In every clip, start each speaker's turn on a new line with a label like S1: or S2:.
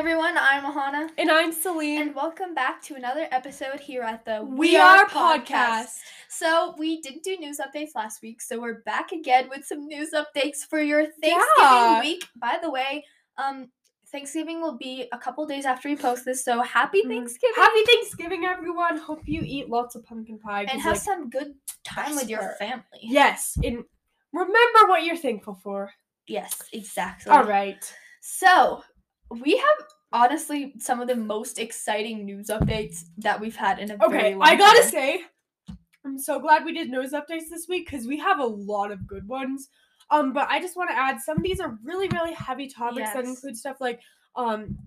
S1: everyone, I'm Ahana.
S2: And I'm Celine.
S1: And welcome back to another episode here at the
S2: We Are podcast.
S1: So we didn't do news updates last week, so we're back again with some news updates for your Thanksgiving
S2: Yeah.
S1: week. By the way, um, Thanksgiving will be a couple days after we post this, so happy
S2: Mhm.
S1: Thanksgiving
S2: Happy Thanksgiving, everyone. Hope you eat lots of pumpkin pie.
S1: and have
S2: like,
S1: some good time with your
S2: part.
S1: family.
S2: Yes, and remember what you're thankful for.
S1: Yes, exactly.
S2: All right.
S1: So, we have honestly some of the most exciting news updates that we've had in a very long.
S2: Okay,
S1: long
S2: I gotta
S1: time.
S2: say, I'm so glad we did news updates this week because we have a lot of good ones. Um, but I just want to add some of these are really, really heavy topics that include stuff like um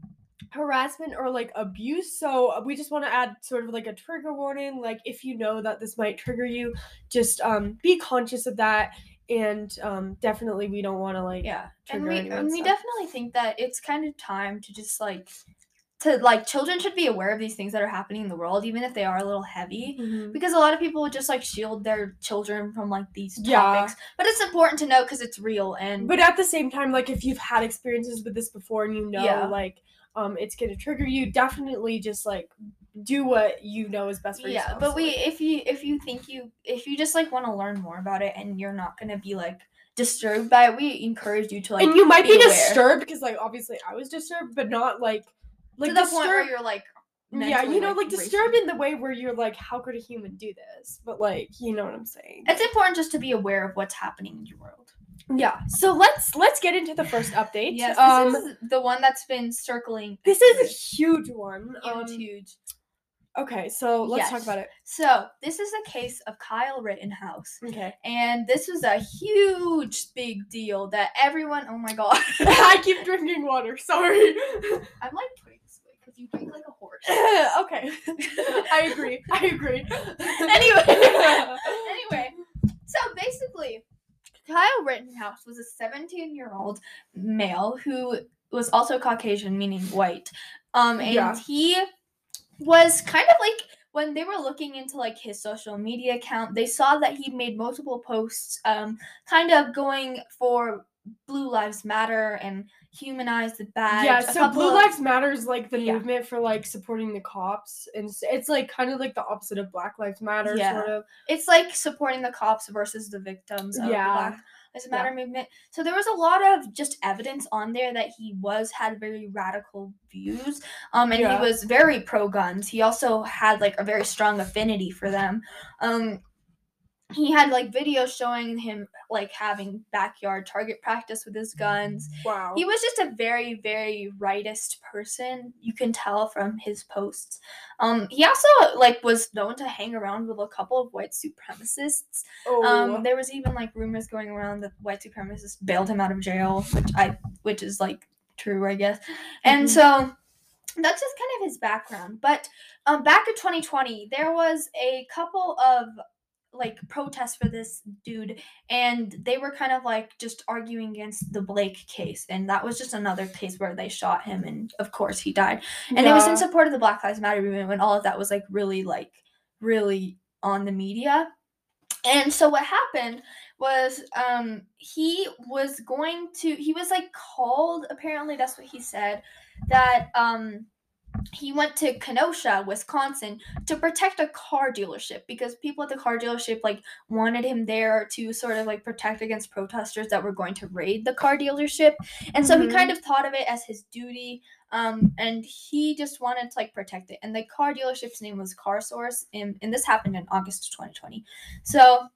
S2: harassment or like abuse. So uh, we just want to add sort of like a trigger warning. Like if you know that this might trigger you, just um be conscious of that. And um definitely we don't want to like
S1: Yeah, and we and we definitely think that it's kind of time to just like to like children should be aware of these things that are happening in the world, even if they are a little heavy.
S2: Mhm.
S1: Because a lot of people would just like shield their children from like these
S2: Yeah.
S1: topics, but it's important to know because it's real and
S2: but at the same time like if you've had experiences with this before and you know
S1: Yeah.
S2: like um it's gonna trigger you definitely just like do what you know is best for
S1: yeah.
S2: yourself
S1: But we if you if you think you if you just like want to learn more about it and you're not gonna be like disturbed by it, we encourage you to like
S2: and you might be,
S1: aware.
S2: disturbed because like obviously i was disturbed but not like like
S1: to the
S2: disturbed
S1: point where you're like
S2: yeah you know like
S1: racing.
S2: disturbed in the way where you're like how could a human do this but like you know what i'm saying
S1: It's important just to be aware of what's happening in your world.
S2: yeah so let's let's get into the first update
S1: Yes,
S2: um
S1: this is the one that's been circling.
S2: this is a huge one
S1: huge,
S2: um,
S1: huge.
S2: okay so let's talk about it
S1: So this is a case of Kyle Rittenhouse,
S2: okay
S1: and this was a huge big deal that everyone. Oh my god,
S2: i keep drinking water sorry
S1: I'm like putting this away because you drink like a horse.
S2: okay. I agree. I agree.
S1: anyway, anyway, so basically, Kyle Rittenhouse was a 17 year old male who was also Caucasian, meaning white. Um, and
S2: Yeah.
S1: he was kind of like when they were looking into like his social media account, they saw that he made multiple posts, um, kind of going for Blue Lives Matter and humanize the badge.
S2: yeah, so Blue Lives Matter is like the
S1: Yeah.
S2: movement for like supporting the cops, and it's like kind of like the opposite of Black Lives Matter,
S1: Yeah.
S2: sort of.
S1: it's like supporting the cops versus the victims of
S2: Yeah.
S1: the Black Lives
S2: Yeah.
S1: Matter movement. So there was a lot of just evidence on there that he was had very radical views. Um and
S2: Yeah.
S1: he was very pro guns. He also had like a very strong affinity for them. Um he had like videos showing him like having backyard target practice with his guns.
S2: Wow.
S1: He was just a very, very rightist person. You can tell from his posts. Um, he also like was known to hang around with a couple of white supremacists.
S2: oh.
S1: Um, there was even like rumors going around that white supremacists bailed him out of jail, which I, which is like true, I guess. And
S2: Mhm.
S1: so that's just kind of his background. But um, back in 2020, there was a couple of like protest for this dude and they were kind of like just arguing against the Blake case and that was just another case where they shot him and of course he died. And it was in support of the Black Lives Matter movement when all of that was like really like really on the media. And so what happened was um he was going to he was like called apparently that's what he said that um he went to Kenosha, Wisconsin to protect a car dealership because people at the car dealership like wanted him there to sort of like protect against protesters that were going to raid the car dealership. And so
S2: Mhm.
S1: he kind of thought of it as his duty um and he just wanted to like protect it. And the car dealership's name was Car Source and, and this happened in August of 2020. So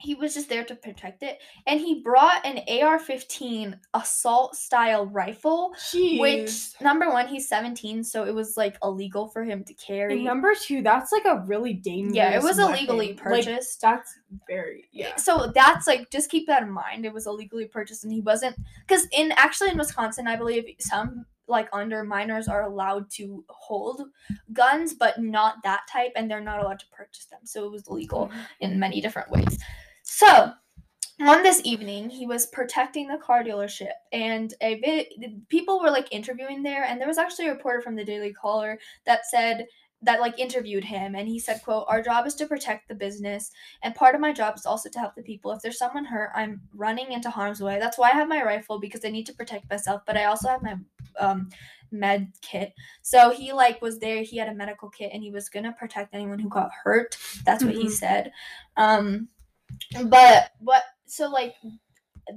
S1: he was just there to protect it and he brought an AR-15 assault style rifle which number one, he's 17, so it was like illegal for him to carry.
S2: And number two, that's like a really dangerous.
S1: yeah, it was
S2: weapon.
S1: illegally
S2: Like,
S1: purchased.
S2: that's very yeah.
S1: Eh, so that's like just keep that in mind. It was illegally purchased, and he wasn't because in actually in Wisconsin, I believe some like under minors are allowed to hold guns, but not that type, and they're not allowed to purchase them. So it was illegal mm-hmm. in many different ways. So on this evening, he was protecting the car dealership, and a bit people were like interviewing there, and there was actually a reporter from the Daily Caller that said that like interviewed him and he said quote our job is to protect the business and part of my job is also to help the people. If there's someone hurt i'm running into harm's way. That's why i have my rifle because i need to protect myself but i also have my um med kit. So he like was there he had a medical kit and he was gonna protect anyone who got hurt. That's what he
S2: Mhm.
S1: said. Um but what so like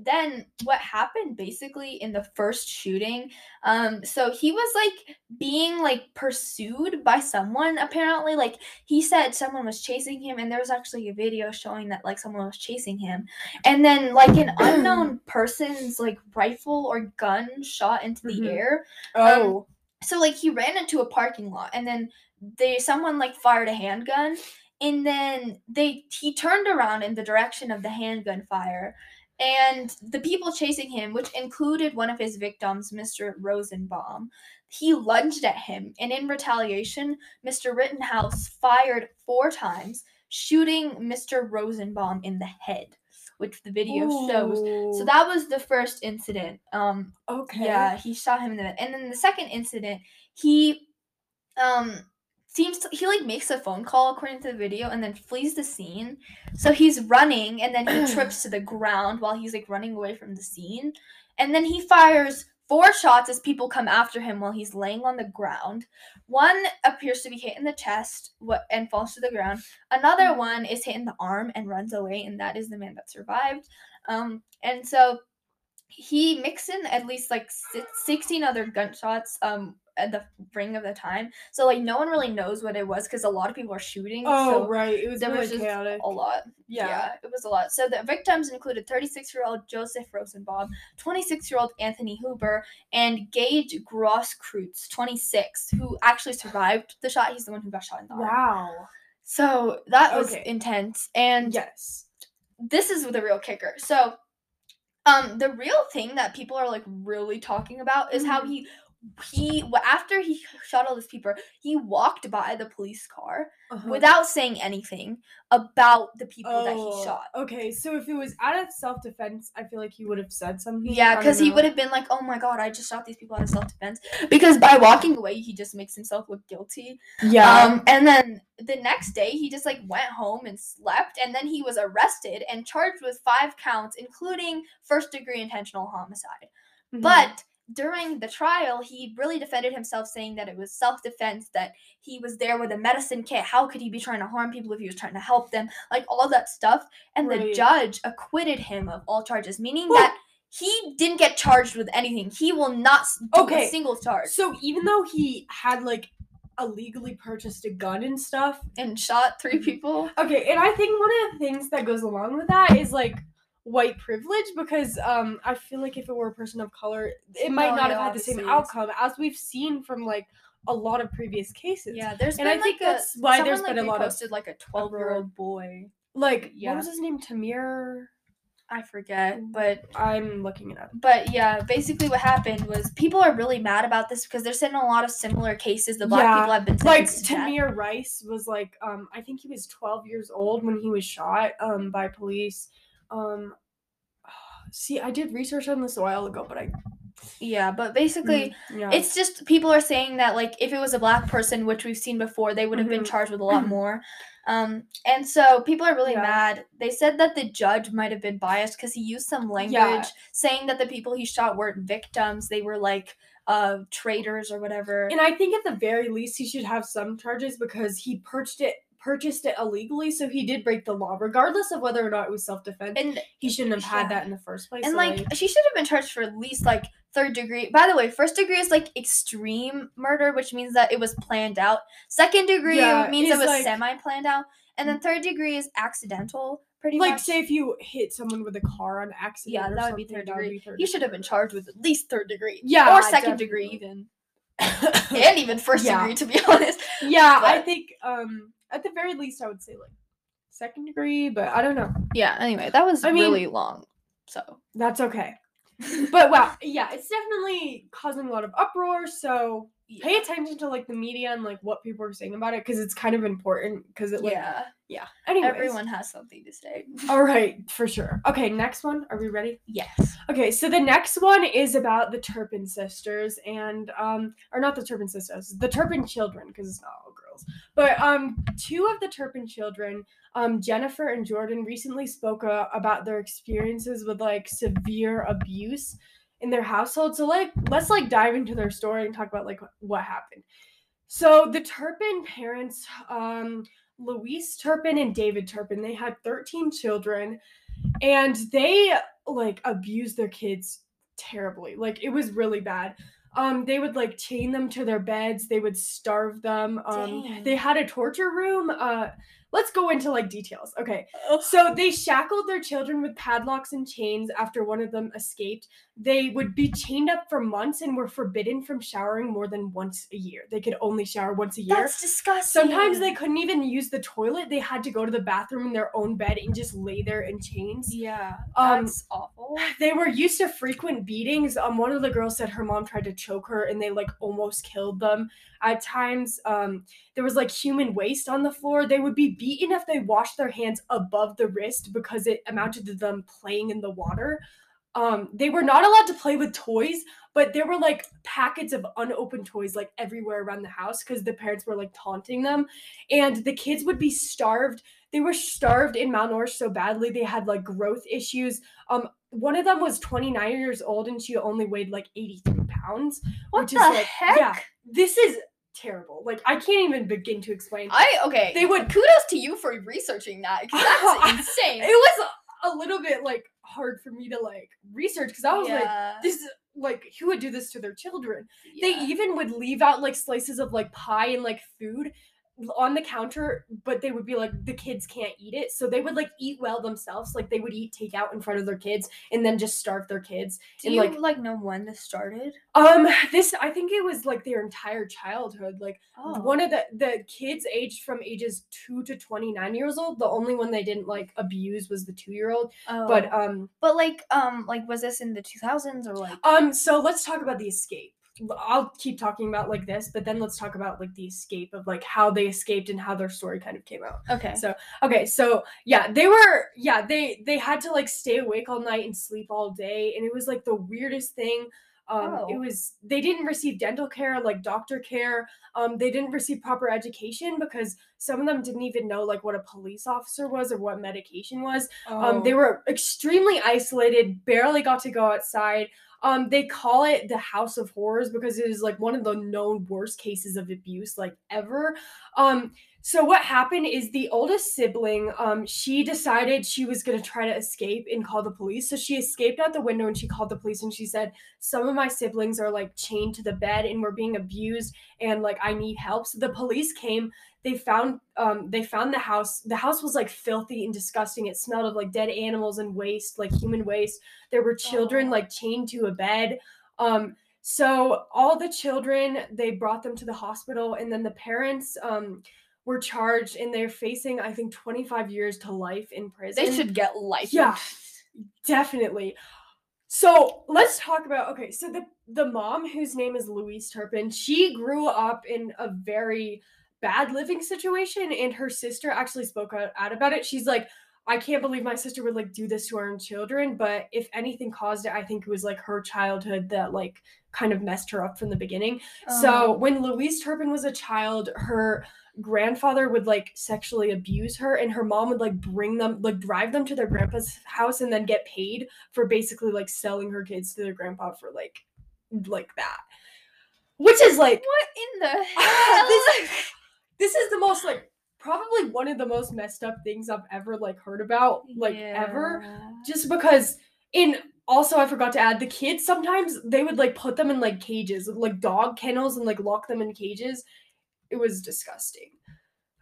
S1: then what happened basically in the first shooting um so he was like being like pursued by someone apparently like he said someone was chasing him and there was actually a video showing that like someone was chasing him and then like an unknown person's like rifle or gun shot into the
S2: Mhm.
S1: air
S2: Oh.
S1: so like he ran into a parking lot and then they someone like fired a handgun and then they he turned around in the direction of the handgun fire and the people chasing him which included one of his victims mr rosenbaum he lunged at him. And in retaliation mr rittenhouse fired four times shooting mr rosenbaum in the head which the video shows. So that was the first incident. Um
S2: okay.
S1: yeah, he shot him in the head. And then the second incident, he um seems to, he like makes a phone call according to the video and then flees the scene. So he's running and then he trips to the ground while he's like running away from the scene. And then he fires four shots as people come after him while he's laying on the ground. One appears to be hit in the chest what and falls to the ground. Another one is hit in the arm and runs away and that is the man that survived. Um and so he mixed in at least like 16 other gunshots um at the ring of the time so like no one really knows what it was because a lot of people are shooting
S2: Oh
S1: so
S2: right. It was
S1: there
S2: really
S1: was just
S2: chaotic.
S1: a lot
S2: Yeah.
S1: it was a lot so the victims included 36 year old joseph rosenbaum 26 year old anthony huber and gaige grosskreutz 26 who actually survived the shot he's the one who got shot in the arm
S2: Wow.
S1: so that was
S2: Okay.
S1: intense and
S2: Yes.
S1: this is the real kicker. So, um, the real thing that people are like really talking about is how
S2: Mhm.
S1: he he after he shot all these people, he walked by the police car
S2: Uh-huh.
S1: without saying anything about the people that he
S2: Oh,
S1: shot.
S2: Okay, so if it was out of self defense, I feel like he would have said something.
S1: Yeah, because he would have been like, "Oh my god, I just shot these people out of self defense." Because by walking away, he just makes himself look guilty.
S2: Yeah.
S1: Um, and then the next day, he just like went home and slept, and then he was arrested and charged with five counts, including first degree intentional homicide.
S2: Mhm.
S1: But during the trial, he really defended himself, saying that it was self defense, that he was there with a medicine kit. How could he be trying to harm people if he was trying to help them? Like all that stuff. And the judge acquitted him of all charges, meaning
S2: Whew.
S1: that he didn't get charged with anything. He will not do
S2: Okay,
S1: a single charge.
S2: so even though he had like illegally purchased a gun and stuff,
S1: And shot three mm-hmm. people.
S2: Okay, and I think one of the things that goes along with that is like white privilege because um I feel like if it were a person of color, it might
S1: No,
S2: not
S1: yeah,
S2: have had the same outcome as we've seen from like a lot of previous cases.
S1: Yeah, there's
S2: And
S1: been
S2: I think
S1: like
S2: that's
S1: a,
S2: why
S1: someone,
S2: there's
S1: like,
S2: been a lot of
S1: reposted, like a 12 year old boy.
S2: Like
S1: Yeah.
S2: what was his name? Tamir.
S1: I forget, but
S2: I'm looking it up.
S1: but yeah, basically what happened was people are really mad about this because there's been a lot of similar cases. The black
S2: Yeah,
S1: people have been
S2: Like
S1: to death.
S2: Tamir Rice was like um I think he was 12 years old when he was shot um by police. Um see, I did research on this a while ago, but I
S1: Yeah, but basically,
S2: Mm, yeah.
S1: it's just people are saying that like if it was a black person, which we've seen before, they would have been
S2: Mhm.
S1: charged with a lot more. Um, and so people are really
S2: Yeah.
S1: mad. They said that the judge might have been biased because he used some language saying that the people he shot weren't victims; they were like uh traitors or whatever.
S2: And I think at the very least he should have some charges because he purchased it purchased it illegally, so he did break the law, regardless of whether or not it was self defense.
S1: and
S2: He shouldn't have had
S1: yeah.
S2: that in the first place.
S1: and
S2: so,
S1: like she should have been charged for at least like third degree. By the way, first degree is like extreme murder, which means that it was planned out. Second degree
S2: Yeah,
S1: means it was
S2: like-
S1: semi planned out, and then third degree is accidental. Pretty much.
S2: like
S1: much.
S2: say if you hit someone with a car on accident.
S1: yeah, that would be third degree.
S2: be third
S1: He should have been charged with at least third degree.
S2: Yeah,
S1: or second degree even, and even first
S2: Yeah.
S1: degree to be honest.
S2: yeah, I think um at the very least I would say like second degree, but I don't know.
S1: Yeah. Anyway, that was
S2: I mean-
S1: really long. So
S2: That's okay. But wow, yeah, it's definitely causing a lot of uproar. So pay attention to like the media and like what people are saying about it because it's kind of important. Because it like
S1: yeah,
S2: yeah. Anyways,
S1: everyone has something to say.
S2: All right, for sure. Okay, next one. Are we ready?
S1: Yes.
S2: Okay, so the next one is about the Turpin sisters and um or not the Turpin sisters, the Turpin children because it's not all girls. Girls. But um, two of the Turpin children, um, Jennifer and Jordan, recently spoke uh, about their experiences with like severe abuse in their household. So like, let's like dive into their story and talk about like what happened. So the Turpin parents, um, Louise Turpin and David Turpin, they had 13 children, and they like abused their kids terribly. Like it was really bad. Um, they would like chain them to their beds. They would starve them. Um, they had a torture room. Uh, let's go into like details. Okay, so they shackled their children with padlocks and chains after one of them escaped. They would be chained up for months and were forbidden from showering more than once a year. They could only shower once a year.
S1: That's disgusting.
S2: Sometimes they couldn't even use the toilet. They had to go to the bathroom in their own bed and just lay there in chains.
S1: Yeah,
S2: Um,
S1: that's awful.
S2: They were used to frequent beatings. Um, one of the girls said her mom tried to choke her and they like almost killed them. At times, um, there was like human waste on the floor. They would be beaten if they washed their hands above the wrist because it amounted to them playing in the water. Um, they were not allowed to play with toys, but there were like packets of unopened toys like everywhere around the house because the parents were like taunting them. And the kids would be starved. They were starved and malnourished so badly they had like growth issues. Um, one of them was 29 years old and she only weighed like 83 pounds.
S1: What
S2: which
S1: the
S2: is, like,
S1: heck?
S2: yeah. This is terrible. Like I can't even begin to explain.
S1: I okay.
S2: They would-
S1: kudos to you for researching that 'cause that's insane.
S2: it was a little bit like hard for me to like research because I was like, this is like who would do this to their children?
S1: yeah.
S2: They even would leave out like slices of like pie and like food on the counter, but they would be like the kids can't eat it. So they would like eat well themselves. Like they would eat takeout in front of their kids and then just starve their kids.
S1: Do
S2: and
S1: you
S2: like
S1: like, know when this started?
S2: um this I think it was like their entire childhood. Like
S1: Oh,
S2: one of the the kids aged from ages 2 to 29 years old. The only one they didn't like abuse was the 2-year-old.
S1: oh.
S2: But um
S1: but like um like was this in the two thousands or like
S2: Um, so let's talk about the escape. I'll keep talking about like this, but then let's talk about like the escape of like how they escaped and how their story kind of came out.
S1: okay
S2: So okay, so yeah, they were yeah, they they had to like stay awake all night and sleep all day, and it was like the weirdest thing. Um, it
S1: Oh.
S2: was they didn't receive dental care, like doctor care. Um, they didn't receive proper education because some of them didn't even know like what a police officer was or what medication was. Um, they
S1: Oh.
S2: were extremely isolated, barely got to go outside. Um, they call it the House of Horrors because it is like one of the known worst cases of abuse like ever. Um, so what happened is the oldest sibling, um, she decided she was gonna try to escape and call the police. So she escaped out the window and she called the police and she said, Some of my siblings are like chained to the bed and we're being abused and like I need help. So the police came they found um they found the house the house was like filthy and disgusting it smelled of like dead animals and waste like human waste there were children like chained to a bed um so all the children they brought them to the hospital and then the parents um were charged and they're facing i think 25 years to life in prison
S1: they should get life.
S2: Yeah. Definitely. So let's talk about okay. So the the mom, whose name is Louise Turpin, she grew up in a very bad living situation, and her sister actually spoke out, out about it. She's like, I can't believe my sister would like do this to her own children, but if anything caused it, I think it was like her childhood that like kind of messed her up from the beginning. So
S1: Oh.
S2: when Louise Turpin was a child, her grandfather would like sexually abuse her and her mom would like bring them like drive them to their grandpa's house and then get paid for basically like selling her kids to their grandpa for like like that which is like
S1: what in the hell?
S2: this, this is the most like probably one of the most messed up things i've ever like heard about like ever. Just because in also i forgot to add the kids sometimes they would like put them in like cages like dog kennels and like lock them in cages. It was disgusting.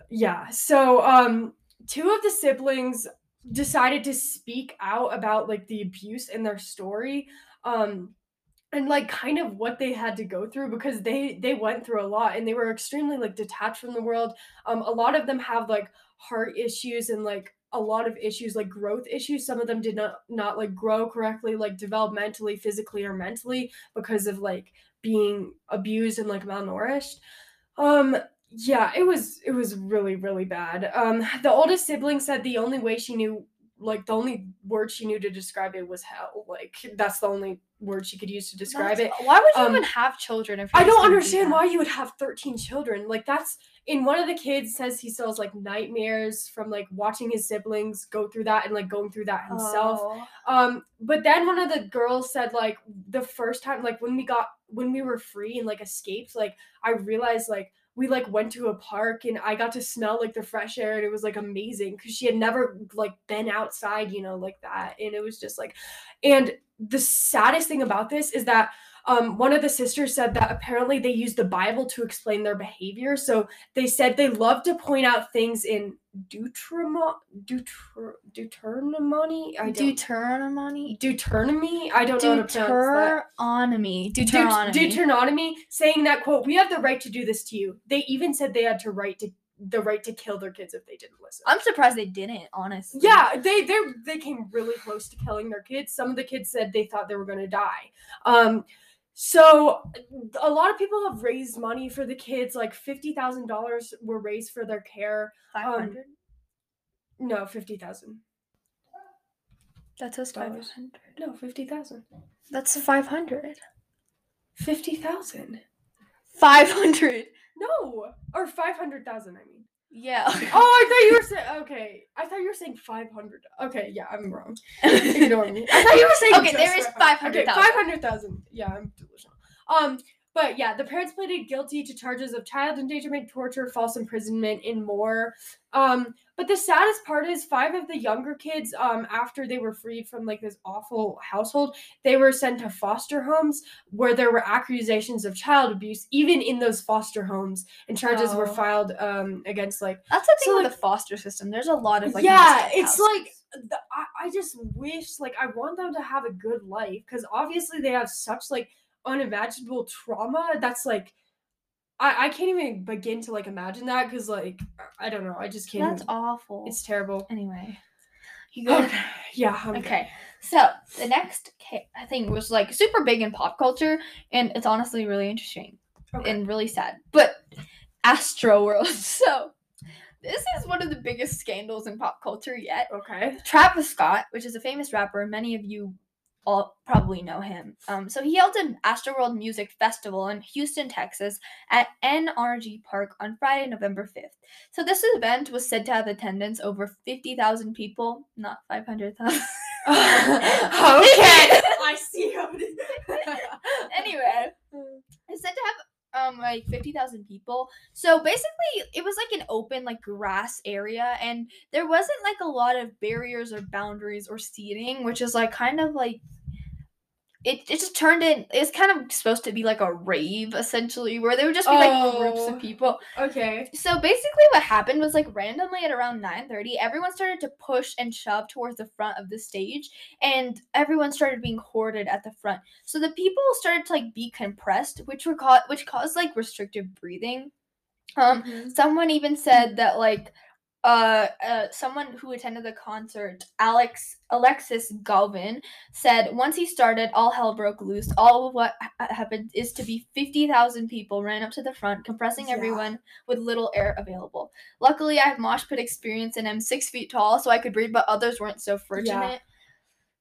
S2: Yeah so um two of the siblings decided to speak out about like the abuse in their story. Um and like kind of what they had to go through because they they went through a lot and they were extremely like detached from the world. Um a lot of them have like heart issues and like a lot of issues like growth issues. Some of them did not not like grow correctly like developmentally physically or mentally because of like being abused and like malnourished. Um yeah it was it was really really bad. Um the oldest sibling said the only way she knew like the only word she knew to describe it was hell. Like that's the only word she could use to describe
S1: That's-
S2: it.
S1: Why would you
S2: Um,
S1: even have children if
S2: I don't
S1: gonna do
S2: understand why you would have 13 children. Like that's in one of the kids says he still has like nightmares from like watching his siblings go through that and like going through that himself.
S1: Oh.
S2: Um, but then one of the girls said like the first time, like when we got when we were free and like escaped, like I realized like we like went to a park and I got to smell like the fresh air and it was like amazing because she had never like been outside, you know, like that. And it was just like and the saddest thing about this is that um, one of the sisters said that apparently they use the Bible to explain their behavior. So they said they love to point out things in Deuteronomy. Deuter- Deuteronomy. I don't.
S1: Deuteronomy.
S2: Deuteronomy. I don't know how to pronounce.
S1: Deuteronomy.
S2: Deut-
S1: Deuteronomy.
S2: Deuteronomy, saying that quote, "We have the right to do this to you." They even said they had to right to the right to kill their kids if they didn't listen.
S1: I'm surprised they didn't, honestly.
S2: Yeah, they they they came really close to killing their kids. Some of the kids said they thought they were going to die. Um so a lot of people have raised money for the kids like $50,000 were raised for their care.
S1: Five
S2: um,
S1: hundred.
S2: No, 50,000.
S1: That says five
S2: dollars.
S1: hundred.
S2: No, 50,000.
S1: That's five hundred.
S2: 50,000.
S1: Five hundred.
S2: No, or 500,000 I mean.
S1: Yeah.
S2: Oh, I thought you were saying okay. I thought you were saying 500. Okay, yeah, I'm wrong. Ignore me. I thought you were saying
S1: Okay, there is
S2: 500.
S1: 500,000.
S2: Okay, 500,000. Yeah, I'm delusional. Um, but yeah, the parents pleaded guilty to charges of child endangerment, torture, false imprisonment, and more. Um, but the saddest part is five of the younger kids, um, after they were freed from like this awful household, they were sent to foster homes where there were accusations of child abuse, even in those foster homes, and charges were
S1: Oh.
S2: filed um against like
S1: That's the thing
S2: So,
S1: with
S2: like-
S1: the foster system. There's a lot of like
S2: yeah, it's like the, I, I just wish like I want them to have a good life because obviously they have such like unimaginable trauma that's like I, I can't even begin to like imagine that because like I don't know I just can't.
S1: that's
S2: even-
S1: awful.
S2: It's terrible.
S1: anyway. You go.
S2: Okay. Yeah. I'm good.
S1: Okay, so the next thing was like super big in pop culture, and it's honestly really interesting
S2: Okay.
S1: and really sad. But Astroworld. So this is one of the biggest scandals in pop culture yet.
S2: Okay.
S1: Travis Scott, which is a famous rapper, many of you all probably know him. Um, so he held an Astroworld Music Festival in Houston, Texas, at NRG Park on Friday, November fifth. So this event was said to have attendance over fifty thousand people, not five hundred thousand.
S2: okay. I see how it is.
S1: anyway, it's said to have um like 50,000 people. So basically it was like an open like grass area and there wasn't like a lot of barriers or boundaries or seating, which is like kind of like it, it just turned in it's kind of supposed to be like a rave essentially where there would just be like groups
S2: Oh.
S1: of people
S2: okay.
S1: so basically what happened was like randomly at around 9:30 everyone started to push and shove towards the front of the stage and everyone started being hoarded at the front. So the people started to like be compressed which were caught which caused like restrictive breathing. Um
S2: Mhm.
S1: someone even said that like uh, uh someone who attended the concert alex alexis galvin said once he started all hell broke loose. All of what ha- happened is to be 50000 people ran up to the front compressing
S2: Yeah.
S1: everyone with little air available. Luckily i have mosh pit experience and i'm six feet tall so i could breathe but others weren't so fortunate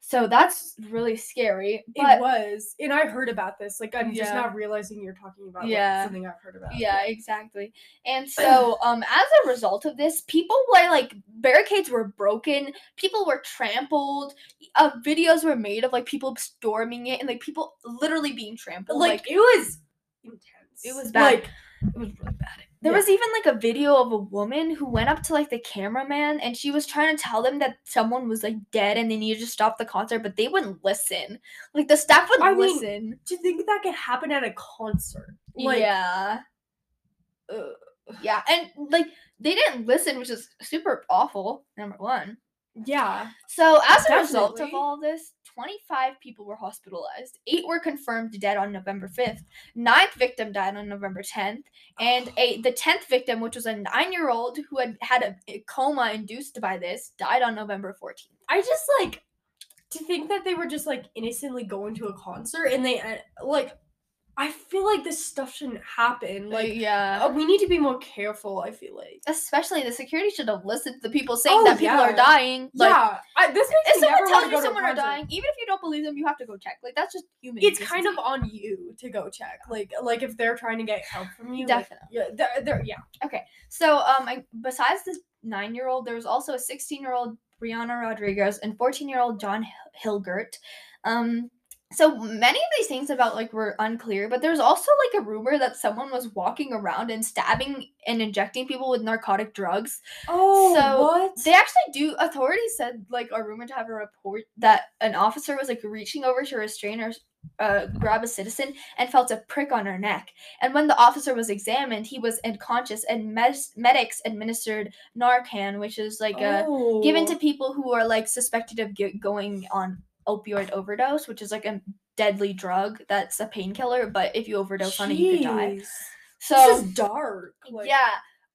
S1: so that's really scary but
S2: it was, and I heard about this. Like I'm just not realizing you're talking about like, something I've heard about.
S1: Yeah, exactly. And so, um, as a result of this, people were like barricades were broken, people were trampled, uh, videos were made of like people storming it and like people literally being trampled.
S2: like, it was intense.
S1: It was bad.
S2: Like
S1: it was really bad. There
S2: Yeah.
S1: was even like a video of a woman who went up to like the cameraman and she was trying to tell them that someone was like dead and they needed to stop the concert, but they wouldn't listen. Like the staff would
S2: I mean,
S1: listen.
S2: do you think that could happen at a concert? Like,
S1: yeah.
S2: ugh.
S1: Yeah, and like they didn't listen, which is super awful. Number one.
S2: Yeah.
S1: So as a result of all this, 25 people were hospitalized. Eight were confirmed dead on November 5th. Ninth victim died on November 10th, and a the 10th victim, which was a nine-year-old who had had a, a coma induced by this, died on November 14th.
S2: I just like to think that they were just like innocently going to a concert and they uh, like I feel like this stuff shouldn't happen. Like,
S1: yeah.
S2: uh, we need to be more careful. I feel like.
S1: Especially the security should have listened to the people saying
S2: Oh,
S1: that people
S2: yeah.
S1: are dying. Like,
S2: yeah, I, this makes
S1: if someone tells you someone are dying, even if you don't believe them, you have to go check. Like that's just human.
S2: It's kind of on you to go check. Like, like if they're trying to get help from you. like,
S1: Definitely.
S2: yeah, they're, they're, yeah.
S1: So, um, I, besides this nine-year-old, there was also a sixteen-year-old Brianna Rodriguez and fourteen-year-old John Hil- Hilgert. Um, so many of these things about like were unclear, but there's also like a rumor that someone was walking around and stabbing and injecting people with narcotic drugs.
S2: Oh,
S1: So,
S2: what?
S1: They actually do. Authorities said like are rumored to have a report that an officer was like reaching over to restrain or uh, grab a citizen and felt a prick on her neck. And when the officer was examined, he was unconscious, and mes- medics administered Narcan, which is like uh, given to
S2: Oh.
S1: people who are like suspected of going on opioid overdose, which is like a deadly drug that's a painkiller. But if you overdose on it, you could die. So
S2: this is dark. Like,
S1: yeah.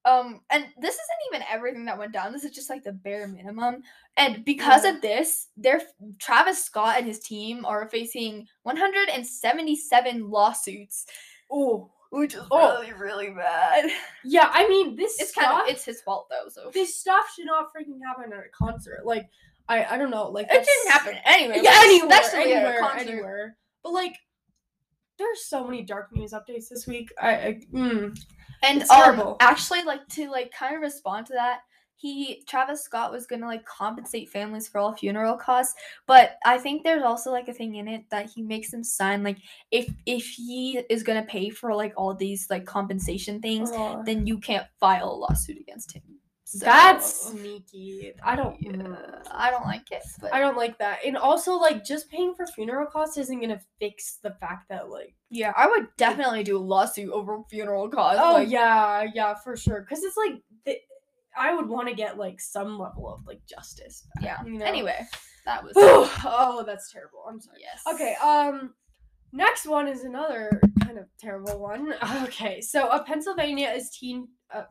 S1: Um, and this isn't even everything that went down. This is just like the bare minimum. And because
S2: Yeah.
S1: of this, their Travis Scott and his team are facing 177 lawsuits,
S2: Oh,
S1: which is
S2: Oh.
S1: really, really bad.
S2: yeah. I mean, this
S1: It's
S2: stuff.
S1: kind of it's his fault though. So
S2: this stuff should not freaking happen at a concert. Like, I, I don't know. Like,
S1: it didn't happen anyway.
S2: Yeah, anywhere,
S1: especially
S2: anywhere, anywhere. But like, there's so many dark news updates this week. I, I mm.
S1: And
S2: It's
S1: um,
S2: terrible.
S1: actually, like to like kind of respond to that, he Travis Scott was gonna like compensate families for all funeral costs, but I think there's also like a thing in it that he makes them sign like if if he is gonna pay for like all these like compensation things, then you can't file a lawsuit against him. So,
S2: that's sneaky. I don't.
S1: yeah,
S2: mm.
S1: I don't like it. But
S2: I don't like that. And also, like, just paying for funeral costs isn't gonna fix the fact that, like,
S1: yeah, I would definitely do a lawsuit over funeral costs.
S2: oh
S1: like,
S2: yeah, yeah, for sure. Because it's like, the, I would want to get like some level of like justice. back,
S1: yeah.
S2: You know?
S1: Anyway, that was
S2: oh, that's terrible. I'm sorry.
S1: yes.
S2: Okay, um next one is another kind of terrible one. Okay, so a Pennsylvania is teen uh,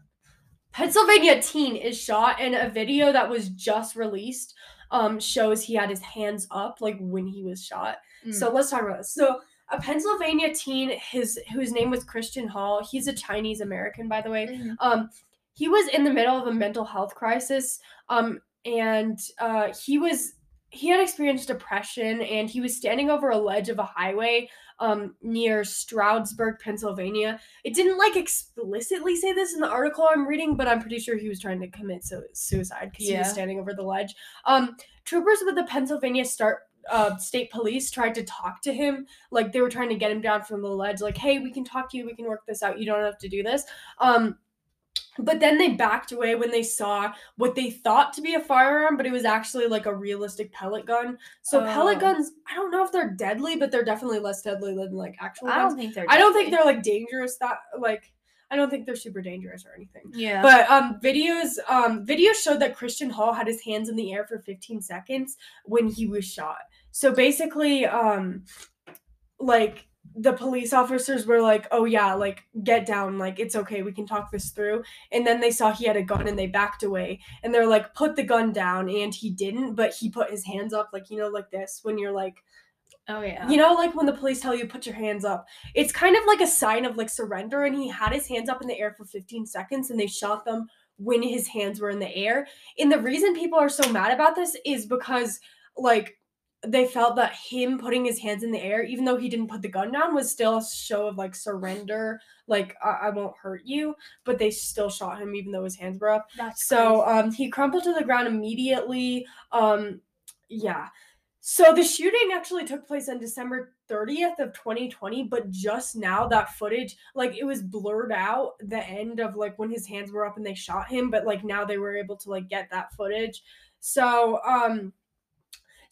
S2: Pennsylvania teen is shot and a video that was just released um shows he had his hands up like when he was shot. So let's talk about this. So a Pennsylvania teen his whose name was Christian Hall. He's a Chinese American by the way
S1: Mhm.
S2: um he was in the middle of a mental health crisis um and uh he was he had experienced depression and he was standing over a ledge of a highway um near Stroudsburg, Pennsylvania. It didn't like explicitly say this in the article I'm reading, but I'm pretty sure he was trying to commit su- suicide because he was standing over the ledge. Um troopers with the Pennsylvania start uh, state police tried to talk to him. Like they were trying to get him down from the ledge like hey we can talk to you. We can work this out. You don't have to do this. Um but then they backed away when they saw what they thought to be a firearm, but it was actually like a realistic pellet gun. So pellet
S1: Oh.
S2: guns, I don't know if they're deadly, but they're definitely less deadly than like actual
S1: I
S2: guns.
S1: don't think they're.
S2: I don't think they're like dangerous that like I don't think they're super dangerous or anything.
S1: Yeah.
S2: But um videos um videos showed that Christian Hall had his hands in the air for 15 seconds when he was shot. So basically um like the police officers were like, "Oh yeah, like get down, like it's okay, we can talk this through." And then they saw he had a gun and they backed away. And they're like, "Put the gun down." And he didn't, but he put his hands up like, you know, like this when you're like
S1: oh yeah.
S2: you know, like when the police tell you put your hands up, it's kind of like a sign of like surrender. And he had his hands up in the air for 15 seconds and they shot them when his hands were in the air. And the reason people are so mad about this is because like they felt that him putting his hands in the air, even though he didn't put the gun down, was still a show of like surrender. Like I, I won't hurt you, but they still shot him even though his hands were up.
S1: That's
S2: So
S1: crazy.
S2: um, he crumpled to the ground immediately. Um, yeah. So the shooting actually took place on December 30th of 2020, but just now that footage, like it was blurred out the end of like when his hands were up and they shot him, but like now they were able to like get that footage. So um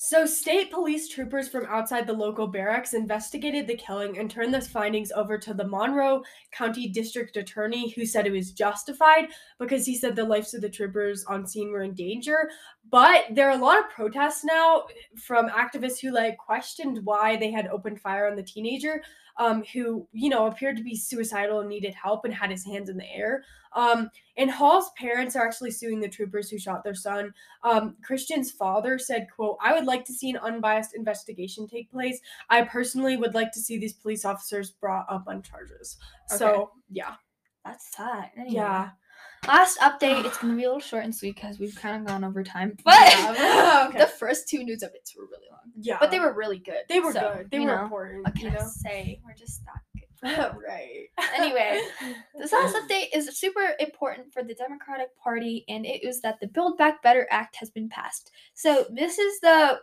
S2: so state police troopers from outside the local barracks investigated the killing and turned those findings over to the Monroe County District Attorney who said it was justified because he said the lives of the troopers on scene were in danger. But there are a lot of protests now from activists who like questioned why they had opened fire on the teenager, um, who you know appeared to be suicidal and needed help and had his hands in the air. Um, and Hall's parents are actually suing the troopers who shot their son. Um, Christian's father said, "quote I would like to see an unbiased investigation take place. I personally would like to see these police officers brought up on charges." So yeah,
S1: That's sad. Anyway.
S2: yeah.
S1: Last update. It's gonna be a little short and sweet because we've kind of gone over time. But
S2: Yeah, okay.
S1: the first two news updates were really long,
S2: Yeah,
S1: but they were really good.
S2: they were
S1: so,
S2: good. They were
S1: know,
S2: important.
S1: What can
S2: you
S1: I say? We're just that good.
S2: right.
S1: Anyway, This last update is super important for the Democratic Party, and it is that the Build Back Better Act has been passed. So this is the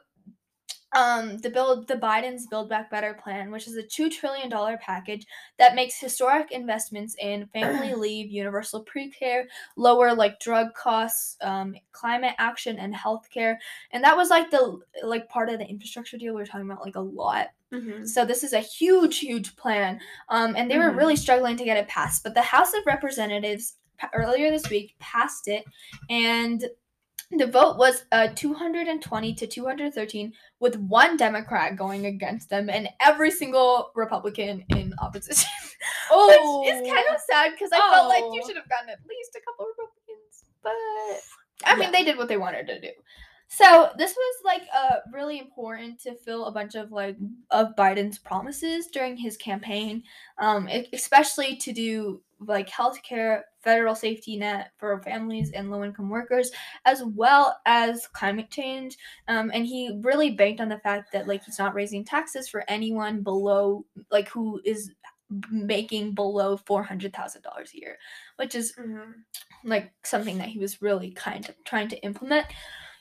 S1: um the build the Biden's Build Back Better plan, which is a two trillion dollar package that makes historic investments in family leave, universal pre-K, lower like drug costs, um, climate action, and healthcare. And that was like the like part of the infrastructure deal we were talking about like a lot.
S2: Mhm.
S1: So this is a huge, huge plan, um, and they were
S2: Mhm.
S1: really struggling to get it passed. But the House of Representatives earlier this week passed it, and the vote was uh, 220 to 213, with one Democrat going against them and every single Republican in opposition.
S2: Oh,
S1: Which is kind of sad because I felt like you
S2: Oh.
S1: should have gotten at least a couple Republicans, but I mean
S2: Yeah.
S1: they did what they wanted to do. So this was like uh really important to fill a bunch of like of Biden's promises during his campaign, um, especially to do like healthcare, federal safety net for families and low income workers, as well as climate change. Um, and he really banked on the fact that like he's not raising taxes for anyone below like who is making below four hundred thousand dollars a year, which is
S2: Mhm.
S1: like something that he was really kind of trying to implement.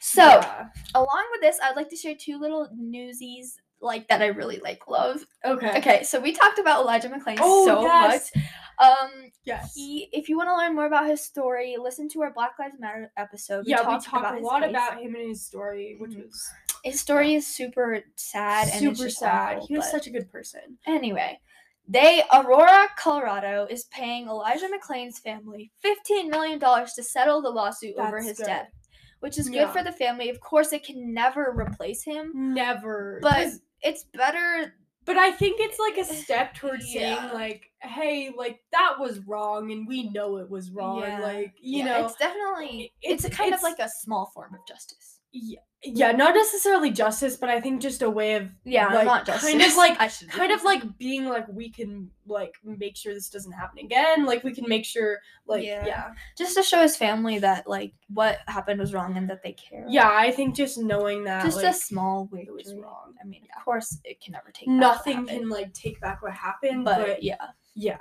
S1: So
S2: Yeah.
S1: along with this, I'd like to share two little newsies like that I really like love.
S2: okay,
S1: Okay, so we talked about Elijah McClain
S2: Oh,
S1: so
S2: yes.
S1: much. Um
S2: yes,
S1: he if you want to learn more about his story, listen to our Black Lives Matter episode.
S2: yeah, we
S1: talked
S2: talked a lot
S1: case.
S2: about him and his story, which
S1: Mhm.
S2: was
S1: his story is super sad and
S2: super sad.
S1: awful,
S2: he was such a good person.
S1: Anyway, they Aurora, Colorado is paying Elijah McClain's family $15 million to settle the lawsuit over his
S2: good.
S1: death, which is good
S2: Yeah.
S1: for the family. Of course, it can never replace him,
S2: Never,
S1: but it's better.
S2: but I think it's like a step towards
S1: Yeah.
S2: saying like, hey, like that was wrong, and we know it was wrong.
S1: Yeah.
S2: Like you
S1: yeah,
S2: know,
S1: it's definitely
S2: it's-
S1: it's, a kind
S2: it's-
S1: of like a small form of justice.
S2: Yeah, not necessarily justice, but I think just a way of
S1: Yeah,
S2: like,
S1: not justice.
S2: kind of like
S1: I should
S2: kind of like being like we can like make sure this doesn't happen again like we can make sure like
S1: Yeah.
S2: yeah
S1: just to show his family that like what happened was wrong and that they care.
S2: yeah, i think just knowing that
S1: just
S2: like,
S1: a small
S2: it
S1: victory.
S2: was wrong
S1: I mean, of course, it can never take
S2: nothing can like take back what happened but,
S1: But yeah.
S2: yeah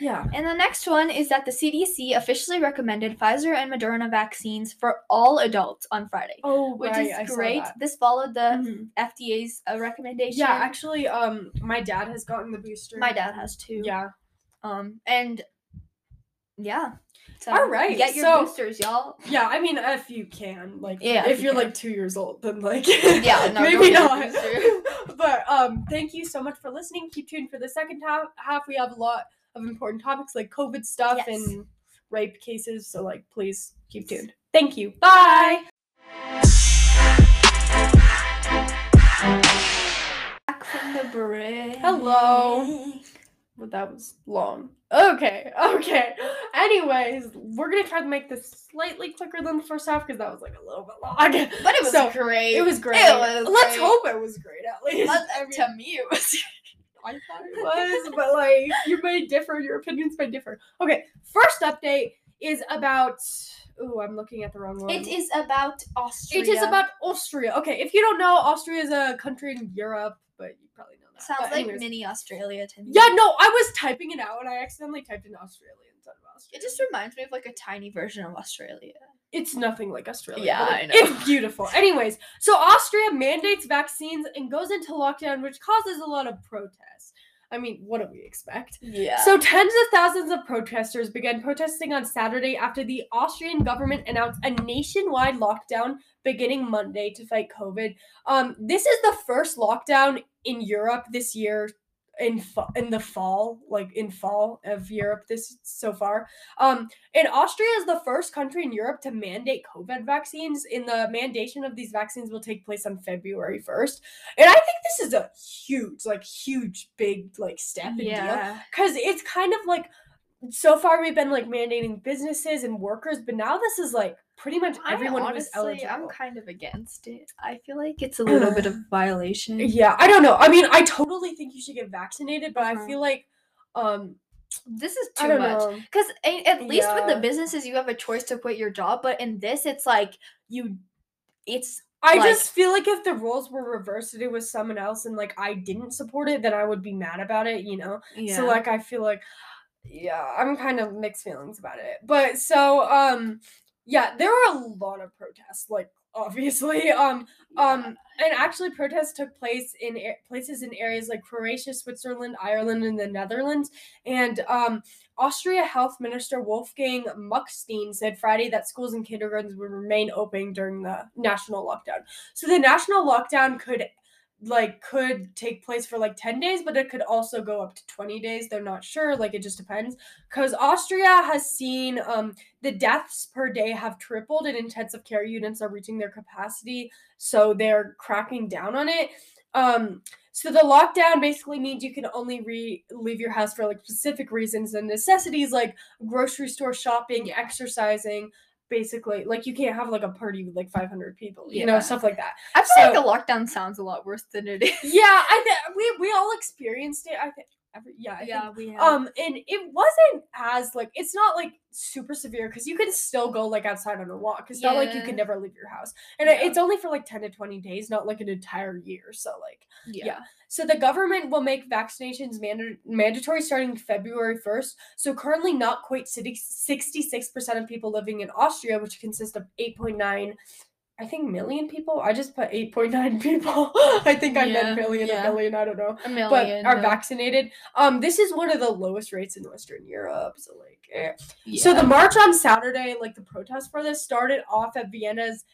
S2: yeah
S1: And the next one is that the CDC officially recommended Pfizer and Moderna vaccines for all adults on Friday,
S2: oh
S1: which
S2: right, I
S1: is great. This followed the
S2: Mhm.
S1: FDA's uh, recommendation.
S2: yeah actually um my dad has gotten the booster
S1: my dad has too.
S2: yeah
S1: Um, and yeah. So
S2: All right,
S1: get your
S2: so-
S1: boosters, y'all.
S2: yeah i mean if you can like
S1: Yeah,
S2: if
S1: if you
S2: you're
S1: can.
S2: like two years old then like
S1: Yeah, no,
S2: maybe not
S1: get your booster.
S2: but um thank you so much for listening keep tuned for the second half half we have a lot of important topics like covid stuff
S1: Yes.
S2: and rape cases so like please keep tuned thank you bye
S1: Back from the break.
S2: Hello. but that was long okay okay anyways we're gonna try to make this slightly quicker than the first half because that was like a little bit long
S1: But it was
S2: So,
S1: great.
S2: it was great
S1: It was
S2: let's
S1: great.
S2: hope it was great at least
S1: Let-
S2: I mean,
S1: to me, it was.
S2: I thought it was, but like you may differ, your opinions may differ. Okay, first update is about. Ooh, I'm looking at the wrong one.
S1: It is about Austria.
S2: It is about Austria. Okay, if you don't know, Austria is a country in Europe, but you probably know that.
S1: Sounds
S2: But
S1: like
S2: anyways.
S1: mini Australia to me.
S2: Yeah, no, I was typing it out and I accidentally typed in Australia instead of Austria.
S1: It just reminds me of like a tiny version of Australia.
S2: It's nothing like Australia.
S1: Yeah, I know.
S2: It's beautiful. Anyways, so Austria mandates vaccines and goes into lockdown, which causes a lot of protests. I mean, what do we expect?
S1: Yeah.
S2: So, tens of thousands of protesters began protesting on Saturday after the Austrian government announced a nationwide lockdown beginning Monday to fight COVID. Um, this is the first lockdown in Europe this year in fa- in the fall, like in fall of Europe this so far. Um, and Austria is the first country in Europe to mandate COVID vaccines. And the mandation of these vaccines will take place on February first. And I think this is a huge, like huge, big, like step and deal
S1: yeah.
S2: because it's kind of like so far we've been like mandating businesses and workers, but now this is like pretty much
S1: I
S2: everyone who's
S1: honestly,
S2: eligible.
S1: I'm kind of against it. I feel like it's a little bit of violation.
S2: yeah, I don't know. I mean, I totally think you should get vaccinated, but
S1: Uh-huh.
S2: I feel like um
S1: This is too much. Because at least with the businesses, you have a choice to quit your job, but in this, it's like you, it's
S2: I
S1: Like-
S2: just feel like if the roles were reversed and it was someone else and like I didn't support it, then I would be mad about it, you know?
S1: yeah.
S2: So like I feel like yeah, I'm kind of mixed feelings about it. But so um yeah, there were a lot of protests like obviously um um and actually protests took place in a- places in areas like Croatia, Switzerland, Ireland and the Netherlands and um Austria Health Minister Wolfgang Muckstein said Friday that schools and kindergartens would remain open during the national lockdown. So the national lockdown could like could take place for like 10 days but it could also go up to 20 days. They're not sure. Like it just depends. Because austria has seen um the deaths per day have tripled and intensive care units are reaching their capacity so they're cracking down on it. Um so the lockdown basically means you can only re- leave your house for like specific reasons and necessities like grocery store shopping exercising basically like you can't have like a party with like 500 people you know stuff like that
S1: I feel like the lockdown sounds a lot worse than it is.
S2: yeah, I think we we all experienced it. I think every yeah, I think.
S1: we have.
S2: Um, and it wasn't as like it's not like super severe because you can still go like outside on a walk. It's not like you
S1: Yeah.
S2: can never leave your house, and it-
S1: Yeah.
S2: it's only for like ten to twenty days, not like an entire year. So like,
S1: yeah.
S2: so the government will make vaccinations manda- mandatory starting February first. So currently, not quite sixty six percent of people living in Austria, which consists of eight point nine. I think million people. I just put eight point nine people. I think I
S1: Yeah,
S2: meant million,
S1: yeah.
S2: a million. I don't know
S1: A million.
S2: but are
S1: no.
S2: vaccinated. Um, this is one of the lowest rates in Western Europe. So like, eh.
S1: Yeah.
S2: so the march on Saturday, like the protest for this, started off at Vienna's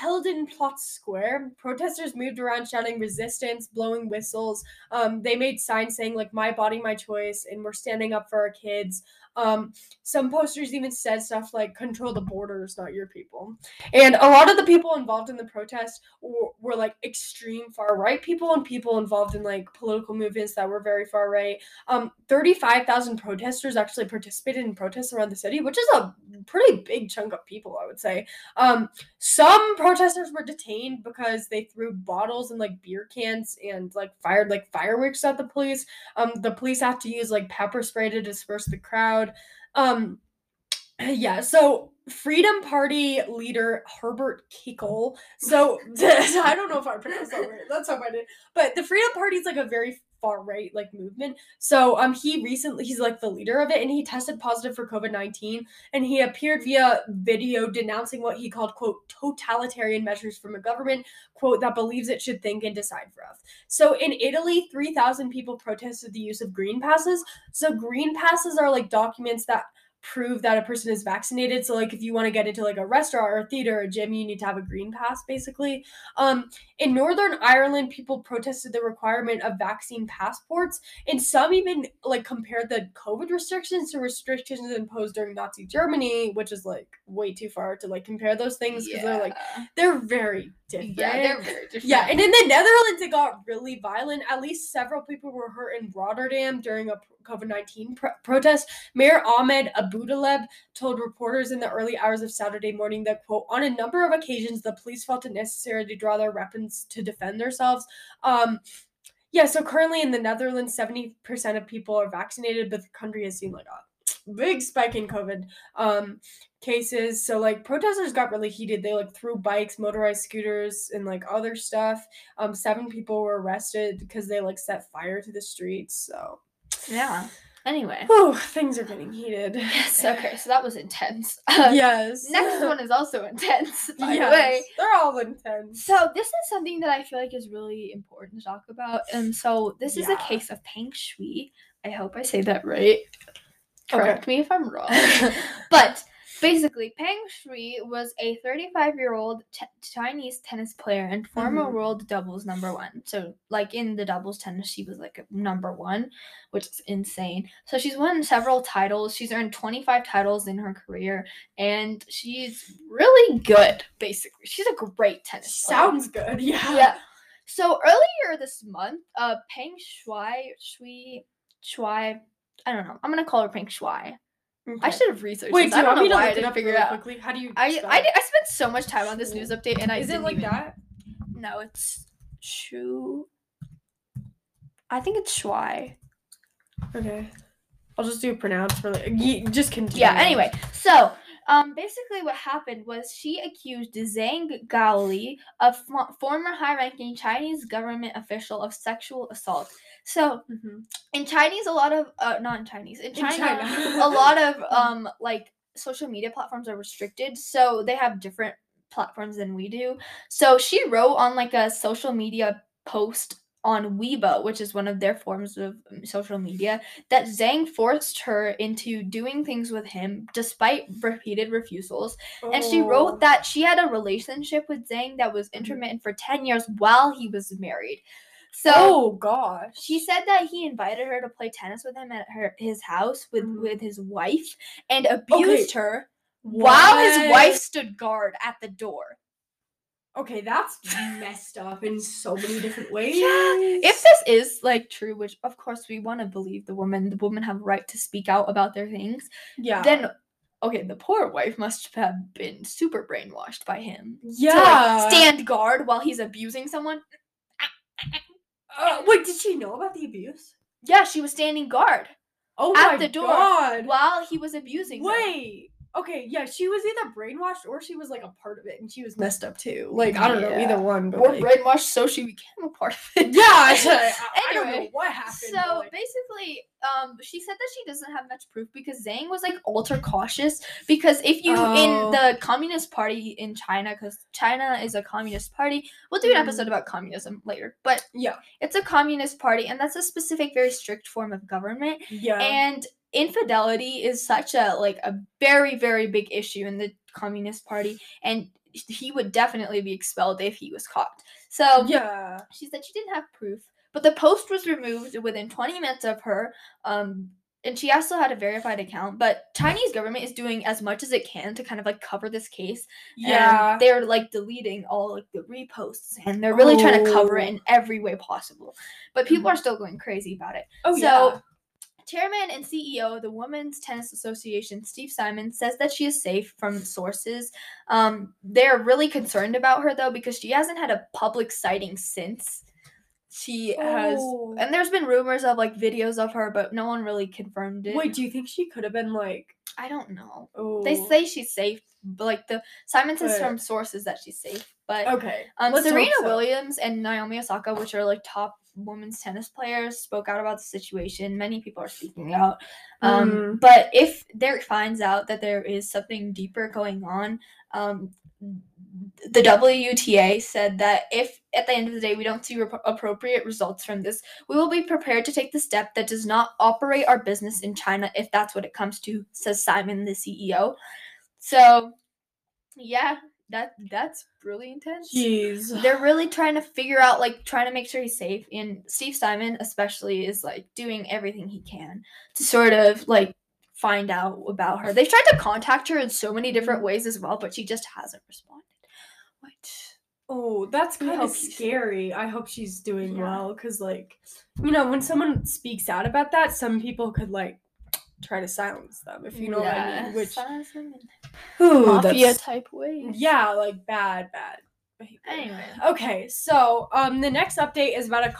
S2: Heldenplatz Square. Protesters moved around shouting resistance, blowing whistles. Um, they made signs saying like "My body, my choice," and we're standing up for our kids. Um, some posters even said stuff like "Control the borders, not your people." And a lot of the people involved in the protest were, were like extreme far right people and people involved in like political movements that were very far right. Um, 35,000 protesters actually participated in protests around the city, which is a pretty big chunk of people, I would say. Um, some protesters were detained because they threw bottles and like beer cans and like fired like fireworks at the police. Um, the police had to use like pepper spray to disperse the crowd. Um, yeah, so Freedom Party leader Herbert Kickl. So I don't know if I pronounced that right. That's how I did. But the Freedom Party is like a very far right like movement. So um he recently he's like the leader of it and he tested positive for COVID-19 and he appeared via video denouncing what he called quote totalitarian measures from a government quote that believes it should think and decide for us. So in Italy 3000 people protested the use of green passes. So green passes are like documents that prove that a person is vaccinated. So like if you want to get into like a restaurant or a theater or a gym, you need to have a green pass basically. Um in Northern Ireland, people protested the requirement of vaccine passports, and some even like compared the COVID restrictions to restrictions imposed during Nazi Germany, which is like way too far to like compare those things because they're like they're very different.
S1: yeah, they're very different.
S2: Yeah, and in the Netherlands, it got really violent. At least several people were hurt in Rotterdam during a COVID 19 pro- protest. Mayor Ahmed Aboutaleb told reporters in the early hours of Saturday morning that, quote, on a number of occasions, the police felt it necessary to draw their weapons to defend themselves. Um, yeah, so currently in the Netherlands, 70% of people are vaccinated, but the country has seen like a big spike in COVID um, cases. So like protesters got really heated. They like threw bikes, motorized scooters, and like other stuff. Um, seven people were arrested because they like set fire to the streets. So
S1: yeah. Anyway.
S2: Whew, things are getting heated.
S1: Yes. Okay. So that was intense. Uh,
S2: yes.
S1: Next one is also intense, by
S2: yes.
S1: the way.
S2: They're all intense.
S1: So this is something that I feel like is really important to talk about. And so this is a case of Peng Shui. I hope I say that right.
S2: Okay.
S1: Correct me if I'm wrong. but basically, Peng Shui was a 35 year old t- Chinese tennis player and former
S2: Mhm.
S1: world doubles number one. So, like in the doubles tennis, she was like number one, which is insane. So, she's won several titles. She's earned 25 titles in her career, and she's really good, basically. She's a great tennis player.
S2: Sounds good. Yeah.
S1: Yeah. So earlier this month, uh, Peng Shui, Shui, Shui, I don't know. I'm gonna call her Peng Shui. I should have researched.
S2: Wait,
S1: this.
S2: do
S1: I
S2: you
S1: don't
S2: want
S1: know
S2: me to
S1: why I
S2: look it
S1: didn't
S2: up
S1: figure
S2: really
S1: it out.
S2: quickly? How do you?
S1: I, I, did- I spent so much time on this news update and I
S2: Is it
S1: didn't
S2: like
S1: even-
S2: that?
S1: No, it's Shu. I think it's Shuai.
S2: Okay. I'll just do pronounce for like. ye- Just continue.
S1: Yeah. Anyway, so um, basically what happened was she accused Zhang Gaoli, a fo- former high-ranking Chinese government official, of sexual assault. So
S2: Mhm.
S1: in Chinese, a lot of uh, not in Chinese in
S2: In
S1: China,
S2: China.
S1: a lot of um like social media platforms are restricted, so they have different platforms than we do. So she wrote on like a social media post on Weibo, which is one of their forms of um, social media, that Zhang forced her into doing things with him despite repeated refusals. And she
S2: Oh.
S1: wrote that she had a relationship with Zhang that was intermittent for 10 years while he was married. So
S2: oh gosh.
S1: she said that he invited her to play tennis with him at her his house with
S2: Mhm.
S1: with his wife and abused her while
S2: While
S1: his wife stood guard at the door.
S2: Okay, that's messed up in so many different ways.
S1: Yeah, If this is like true, which of course we want to believe the woman, the women have right to speak out about their things,
S2: yeah,
S1: then okay, the poor wife must have been super brainwashed by him.
S2: yeah.
S1: To like stand guard while he's abusing someone.
S2: Uh, wait, did she know about the abuse?
S1: Yeah, she was standing guard
S2: Oh
S1: At
S2: my
S1: the door.
S2: God.
S1: while he was abusing her.
S2: Wait. Okay, yeah, she was either brainwashed or she was like a part of it, and she was messed up too. Like I don't know
S1: Yeah.
S2: either one, but
S1: Or
S2: like,
S1: brainwashed so she became a part of it.
S2: yeah, I, I, don't know
S1: Anyway,
S2: what happened.
S1: So
S2: but, like,
S1: basically, um, she said that she doesn't have much proof because Zhang was like ultra cautious because if you
S2: Oh.
S1: in the Communist Party in China, because China is a communist party, we'll do an episode
S2: Mhm.
S1: about communism later, but
S2: yeah,
S1: it's a communist party and that's a specific, very strict form of government,
S2: yeah,
S1: and infidelity is such a like a very, very big issue in the Communist Party, and he would definitely be expelled if he was caught. So
S2: yeah.
S1: she said she didn't have proof, but the post was removed within 20 minutes of her. Um, and she also had a verified account. But Chinese government is doing as much as it can to kind of like cover this case. and
S2: Yeah.
S1: they're like deleting all like the reposts, and they're really trying to cover it
S2: Oh.
S1: in every way possible. But people
S2: Mhm.
S1: are still going crazy about it.
S2: Oh
S1: so,
S2: yeah.
S1: Chairman and CEO of the Women's Tennis Association, Steve Simon, says that she is safe from sources. Um, they're really concerned about her though because she hasn't had a public sighting since. She has,
S2: Oh.
S1: and there's been rumors of like videos of her, but no one really confirmed it.
S2: Wait, do you think she could have been like?
S1: I don't know.
S2: Oh,
S1: They say she's safe, but like the Simon says from sources that she's safe. But
S2: okay.
S1: um,
S2: let's
S1: Serena
S2: so.
S1: Williams and Naomi Osaka, which are like top women's tennis players, spoke out about the situation. Many people are speaking out. Um,
S2: Mm.
S1: But if Derek finds out that there is something deeper going on, um, the WTA said that if at the end of the day we don't see rep- appropriate results from this, we will be prepared to take the step that does not operate our business in China if that's what it comes to, says Simon, the CEO. So, yeah, that that's really intense.
S2: Jeez.
S1: They're really trying to figure out, like, trying to make sure he's safe. And Steve Simon, especially, is like doing everything he can to sort of like find out about her. They've tried to contact her in so many different mm-hmm. ways as well, but she just hasn't responded. Which
S2: Oh, that's kind of scary. I hope she's doing
S1: Yeah.
S2: well because, like, you know, when someone speaks out about that, some people could like try to silence them, if you know what I mean. Which,
S1: silence them
S2: ooh,
S1: mafia
S2: that's-
S1: type ways.
S2: yeah, like bad, bad.
S1: Anyway.
S2: Okay, so um, the next update is about a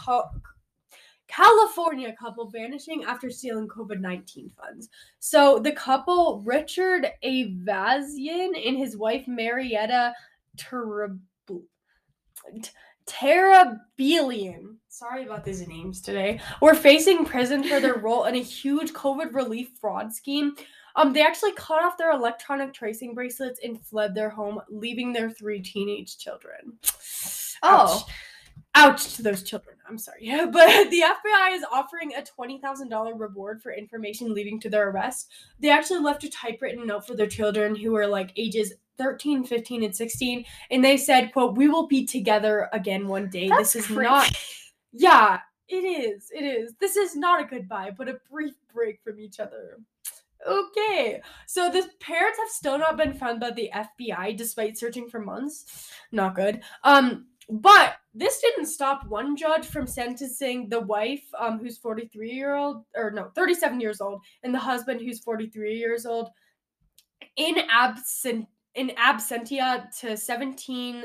S2: California couple vanishing after stealing COVID 19 funds. So the couple, Richard Ayvazyan and his wife, Marietta Terab- Terabelian, sorry about these names today, were facing prison for their role in a huge COVID relief fraud scheme. Um, they actually cut off their electronic tracing bracelets and fled their home, leaving their three teenage children.
S1: Oh.
S2: Ouch. Ouch to those children. I'm sorry. Yeah. But the FBI is offering a $20,000 reward for information leading to their arrest. They actually left a typewritten note for their children who are like ages 13, 15, and 16. And they said, quote, we will be together again one day.
S1: That's
S2: this is
S1: creepy.
S2: not yeah, it is. It is. This is not a goodbye, but a brief break from each other. Okay. So the parents have still not been found by the FBI despite searching for months. Not good. Um but this didn't stop one judge from sentencing the wife, um, who's 43 year old, or no, 37 years old, and the husband who's 43 years old, in absent in absentia to 17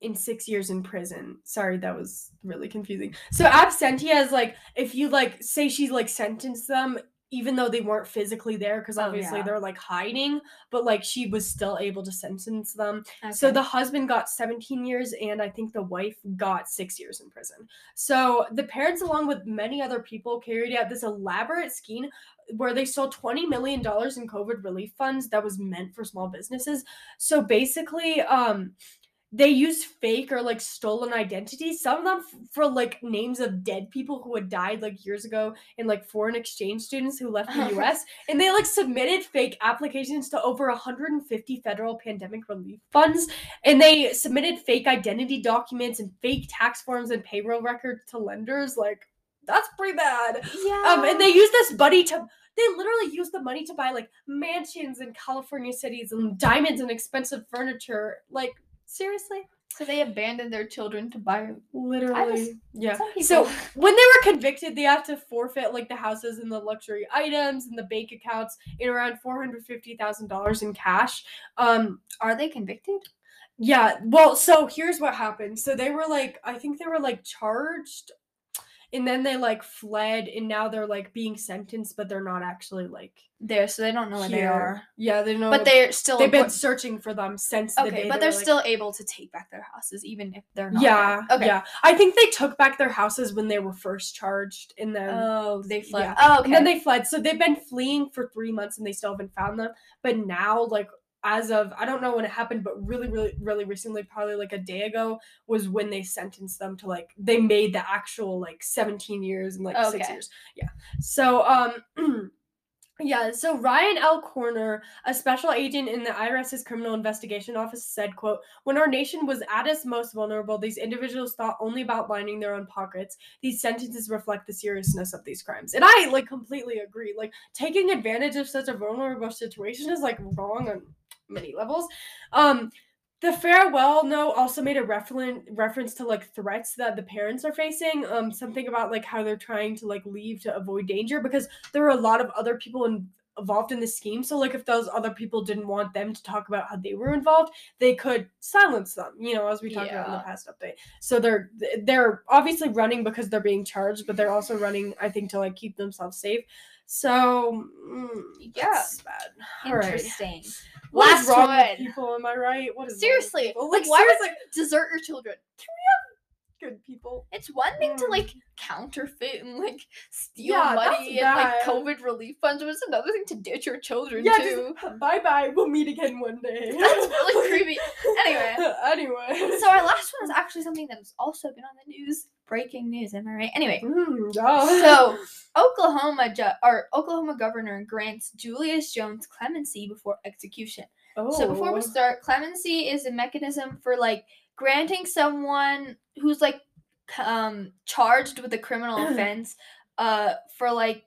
S2: in six years in prison. Sorry, that was really confusing. So absentia is like if you like say she like sentenced them even though they weren't physically there because
S1: Oh,
S2: obviously
S1: yeah.
S2: they're like hiding, but like she was still able to sentence them. So the husband got 17 years and I think the wife got 6 years in prison. So the parents along with many other people carried out this elaborate scheme where they stole 20 million dollars in COVID relief funds that was meant for small businesses. So basically um they use fake or like stolen identities some of them f- for like names of dead people who had died like years ago and like foreign exchange students who left the US and they like submitted fake applications to over 150 federal pandemic relief funds and they submitted fake identity documents and fake tax forms and payroll records to lenders. Like that's pretty bad.
S1: Yeah.
S2: um and they use this buddy to they literally use the money to buy like mansions in california cities and diamonds and expensive furniture. Like seriously
S1: so they abandoned their children to buy.
S2: literally yeah
S1: people.
S2: so when they were convicted they have to forfeit like the houses and the luxury items and the bank accounts in around $450000 in cash um
S1: are they convicted?
S2: yeah well so here's what happened so they were like i think they were like charged and then they like fled and now they're like being sentenced but they're not actually like
S1: There, so they don't know where they
S2: here.
S1: are.
S2: yeah they know
S1: But they're still.
S2: they've been searching for them since the day
S1: okay,
S2: they
S1: but they're
S2: were, like-
S1: still able to take back their houses even if they're not.
S2: yeah
S1: there. Okay.
S2: yeah i think they took back their houses when they were first charged and then
S1: Oh, they fled.
S2: yeah.
S1: Oh, okay.
S2: and then they fled so they've been fleeing for three months and they still haven't found them but now like as of i don't know when it happened but really really really recently probably like a day ago was when they sentenced them to like they made the actual like 17 years and like six years yeah so um Yeah, so Ryan L. Korner, a special agent in the IRS's Criminal Investigation Office, said, quote, When our nation was at its most vulnerable, these individuals thought only about lining their own pockets. These sentences reflect the seriousness of these crimes. And I like completely agree. Like taking advantage of such a vulnerable situation is like wrong on many levels. Um the farewell note also made a referen- reference to like threats that the parents are facing. Um, something about like how they're trying to like leave to avoid danger because there are a lot of other people in- involved in the scheme. So like if those other people didn't want them to talk about how they were involved, they could silence them. You know, as we talked about in the past update. So they're they're obviously running because they're being charged, but they're also running, I think, to like keep themselves safe. So mm,
S1: Yeah.
S2: bad.
S1: Interesting.
S2: What
S1: Last
S2: wrong
S1: one.
S2: with people? Am I right? What is
S1: Seriously, like,
S2: like
S1: why would
S2: seriously,
S1: Desert your children.
S2: Can we have good people.
S1: It's one thing to
S2: Mm.
S1: like counterfeit and like steal
S2: Yeah,
S1: money and like
S2: bad.
S1: COVID relief funds, but it's another thing to ditch your children
S2: Yeah,
S1: too.
S2: bye bye. We'll meet again one day.
S1: That's really creepy. Anyway.
S2: anyway.
S1: So our last one is actually something that's also been on the news. Breaking news, am I right? Anyway,
S2: Mm, yeah.
S1: so Oklahoma ju- or Oklahoma governor grants Julius Jones clemency before execution. So before we
S2: Oh.
S1: start, clemency is a mechanism for like granting someone who's like um charged with a criminal offense uh for like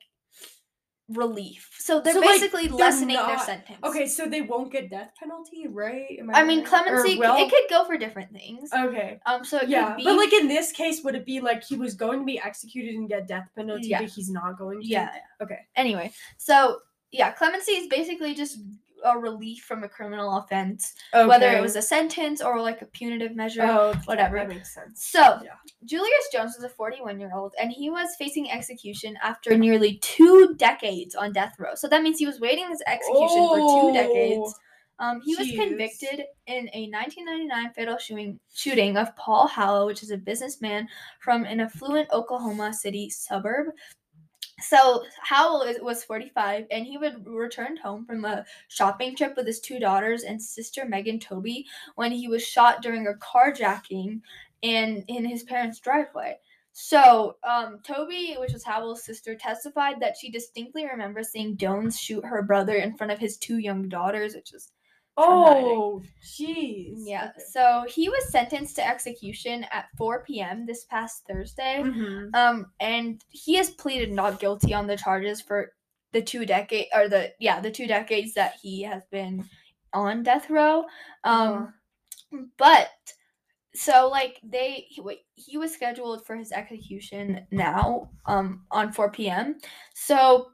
S1: relief. So they're
S2: So, like,
S1: basically
S2: they're
S1: lessening their sentence.
S2: Okay, so they won't get death penalty, right? Am
S1: I mean
S2: right?
S1: Clemency
S2: will?
S1: it could go for different things.
S2: Okay.
S1: Um so it
S2: Yeah,
S1: could be
S2: but like in this case, would it be like he was going to be executed and get death penalty,
S1: Yeah.
S2: but he's not going to?
S1: yeah.
S2: Okay.
S1: Anyway, so yeah, clemency is basically just a relief from a criminal offense, whether it was a sentence or like a punitive measure.
S2: oh,
S1: whatever.
S2: That makes sense.
S1: So,
S2: Yeah.
S1: Julius Jones was a 41 year old and he was facing execution after nearly two decades on death row. So that means he was waiting his execution for two decades.
S2: Oh,
S1: Um, he was convicted in a 1999 fatal shooting, shooting of Paul Howell, which is a businessman from an affluent Oklahoma City suburb. So Howell was 45, and he would returned home from a shopping trip with his two daughters and sister Megan Tobey when he was shot during a carjacking in in his parents' driveway. So um, Tobey, which was Howell's sister, testified that she distinctly remembers seeing Jones shoot her brother in front of his two young daughters, which is
S2: Oh, jeez.
S1: yeah.
S2: Okay.
S1: So he was sentenced to execution at 4 p.m. this past Thursday.
S2: Mhm.
S1: Um, and he has pleaded not guilty on the charges for the two decade or the yeah the two decades that he has been on death row. Um, but so like they he, he was scheduled for his execution now um on 4 p.m. So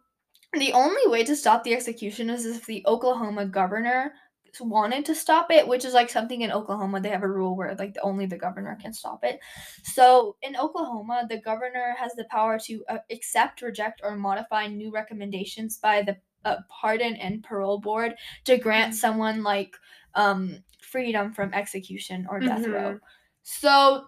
S1: the only way to stop the execution is if the Oklahoma governor wanted to stop it, which is like something in Oklahoma they have a rule where like only the governor can stop it. So in Oklahoma, the governor has the power to uh, accept, reject, or modify new recommendations by the uh, pardon and parole board to grant
S2: Mhm.
S1: someone like um freedom from execution or death row.
S2: Mhm.
S1: So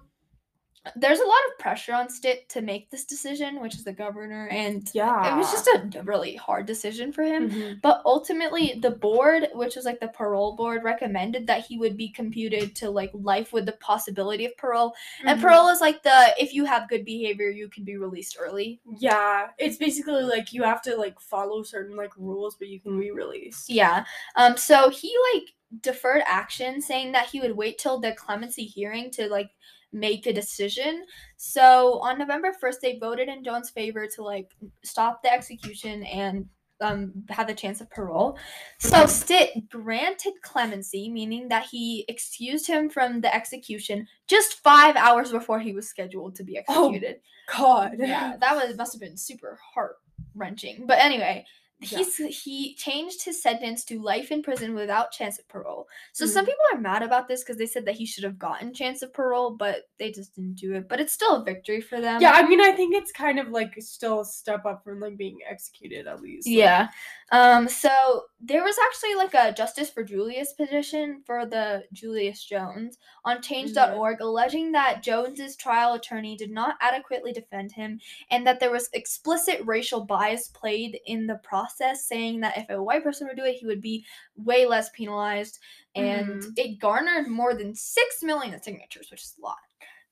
S1: there's a lot of pressure on Stitt to make this decision, which is the governor, and
S2: Yeah.
S1: it was just a really hard decision for him.
S2: Mhm.
S1: But ultimately, the board, which was like the parole board, recommended that he would be computed to like life with the possibility of parole. And
S2: Mhm.
S1: parole is like the if you have good behavior, you can be released early.
S2: Yeah, it's basically like you have to like follow certain like rules, but you can be released.
S1: Yeah. Um. So he like deferred action, saying that he would wait till the clemency hearing to like make a decision. So on November first, they voted in Jones' favor to like stop the execution and um have the chance of parole. So Stitt granted clemency, meaning that he excused him from the execution just five hours before he was scheduled to be executed.
S2: Oh,
S1: executed.
S2: God.
S1: yeah, that was must have been super heart wrenching. But anyway,
S2: Yeah.
S1: he changed his sentence to life in prison without chance of parole. So some
S2: Mhm.
S1: people are mad about this because they said that he should have gotten chance of parole, but they just didn't do it. But it's still a victory for them.
S2: Yeah, I mean, I think it's kind of like still a step up from like being executed at least. like-
S1: Yeah. Um, so there was actually like a Justice for Julius petition for the Julius Jones on change.org alleging that Jones's trial attorney did not adequately defend him and that there was explicit racial bias played in the process, saying that if a white person would do it, he would be way less penalized. And
S2: Mhm.
S1: it garnered more than six million signatures, which is a lot.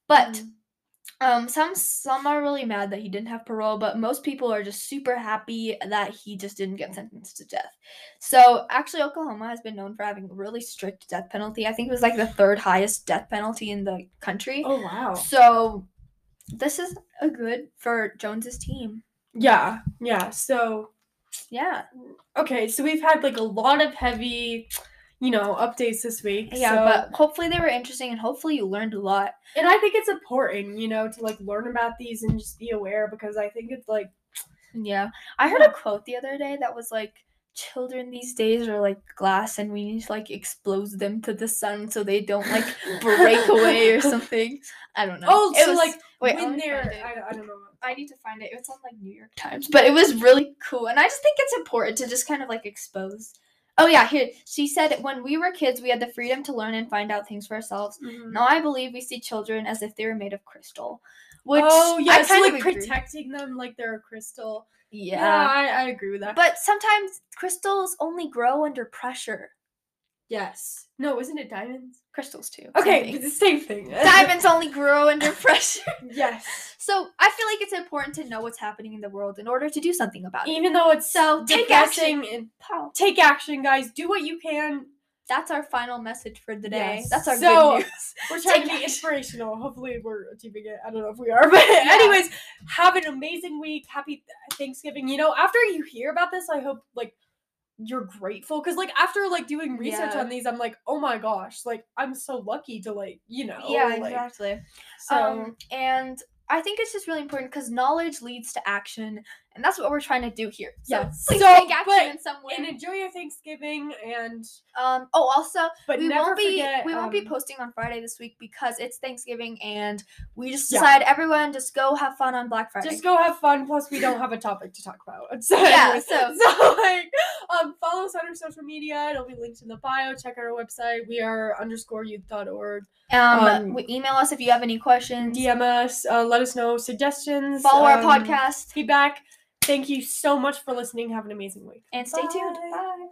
S1: But
S2: Mhm.
S1: um, some some are really mad that he didn't have parole, but most people are just super happy that he just didn't get sentenced to death. So actually, Oklahoma has been known for having really strict death penalty. I think it was like the third highest death penalty in the country.
S2: Oh wow.
S1: So this is a good for Jones's team.
S2: Yeah, yeah. So
S1: Yeah,
S2: okay, so we've had like a lot of heavy, you know, updates this week.
S1: yeah,
S2: so-
S1: but hopefully they were interesting and hopefully you learned a lot.
S2: and I think it's important, you know, to like learn about these and just be aware because I think it's like
S1: Yeah, I heard
S2: Yeah.
S1: a quote the other day that was like. Children these days are like glass, and we need to like expose them to the sun so they don't like break away or something. I don't know.
S2: Oh,
S1: It
S2: so
S1: was-
S2: like
S1: wait,
S2: when they're. I, I don't know.
S1: I need to find it. It was on like New York Times, but it was really cool, and I just think it's important to just kind of like expose. Oh yeah, here she said when we were kids, we had the freedom to learn and find out things for ourselves.
S2: Mhm.
S1: Now I believe we see children as if they were made of crystal, which
S2: oh yeah,
S1: I
S2: so like protecting them like they're a crystal.
S1: Yeah,
S2: Yeah, I, I agree with that.
S1: but sometimes crystals only grow under pressure.
S2: yes, no, isn't it diamonds?
S1: Crystals too. same
S2: Okay,
S1: thing.
S2: the same thing.
S1: diamonds only grow under pressure.
S2: yes,
S1: So I feel like it's important to know what's happening in the world in order to do something about it.
S2: even though it's
S1: So, take action.
S2: and take action, guys. Do what you can.
S1: That's our final message for the day.
S2: Yes.
S1: That's our
S2: So-
S1: good news.
S2: We're trying to be inspirational. Hopefully, we're achieving it. I don't know if we are, but anyways, have an amazing week. Happy Thanksgiving. You know, after you hear about this, I hope like you're grateful because like after like doing research
S1: Yeah.
S2: on these, I'm like, oh my gosh, like I'm so lucky to like you know,
S1: yeah,
S2: like,
S1: exactly.
S2: So
S1: um, and I think it's just really important because knowledge leads to action, and that's what we're trying to do here. So
S2: Yes.
S1: please
S2: So,
S1: take action in some way.
S2: and enjoy your Thanksgiving and
S1: um, oh, also,
S2: but
S1: we won't be
S2: forget
S1: we won't be
S2: um,
S1: posting on Friday this week because it's Thanksgiving, and we just
S2: Yeah.
S1: decided everyone just go have fun on Black Friday.
S2: Just go have fun. Plus, we don't have a topic to talk about. So,
S1: Yeah, so-
S2: so like, um, follow us on our social media. It'll be linked in the bio. Check out our website. We are underscore youth.org.
S1: um,
S2: um,
S1: we- email us if you have any questions.
S2: DM us. Uh, let us know suggestions.
S1: Follow our
S2: um,
S1: podcast
S2: Feedback. Thank you so much for listening. Have an amazing week.
S1: and stay tuned.
S2: Bye.
S1: Bye.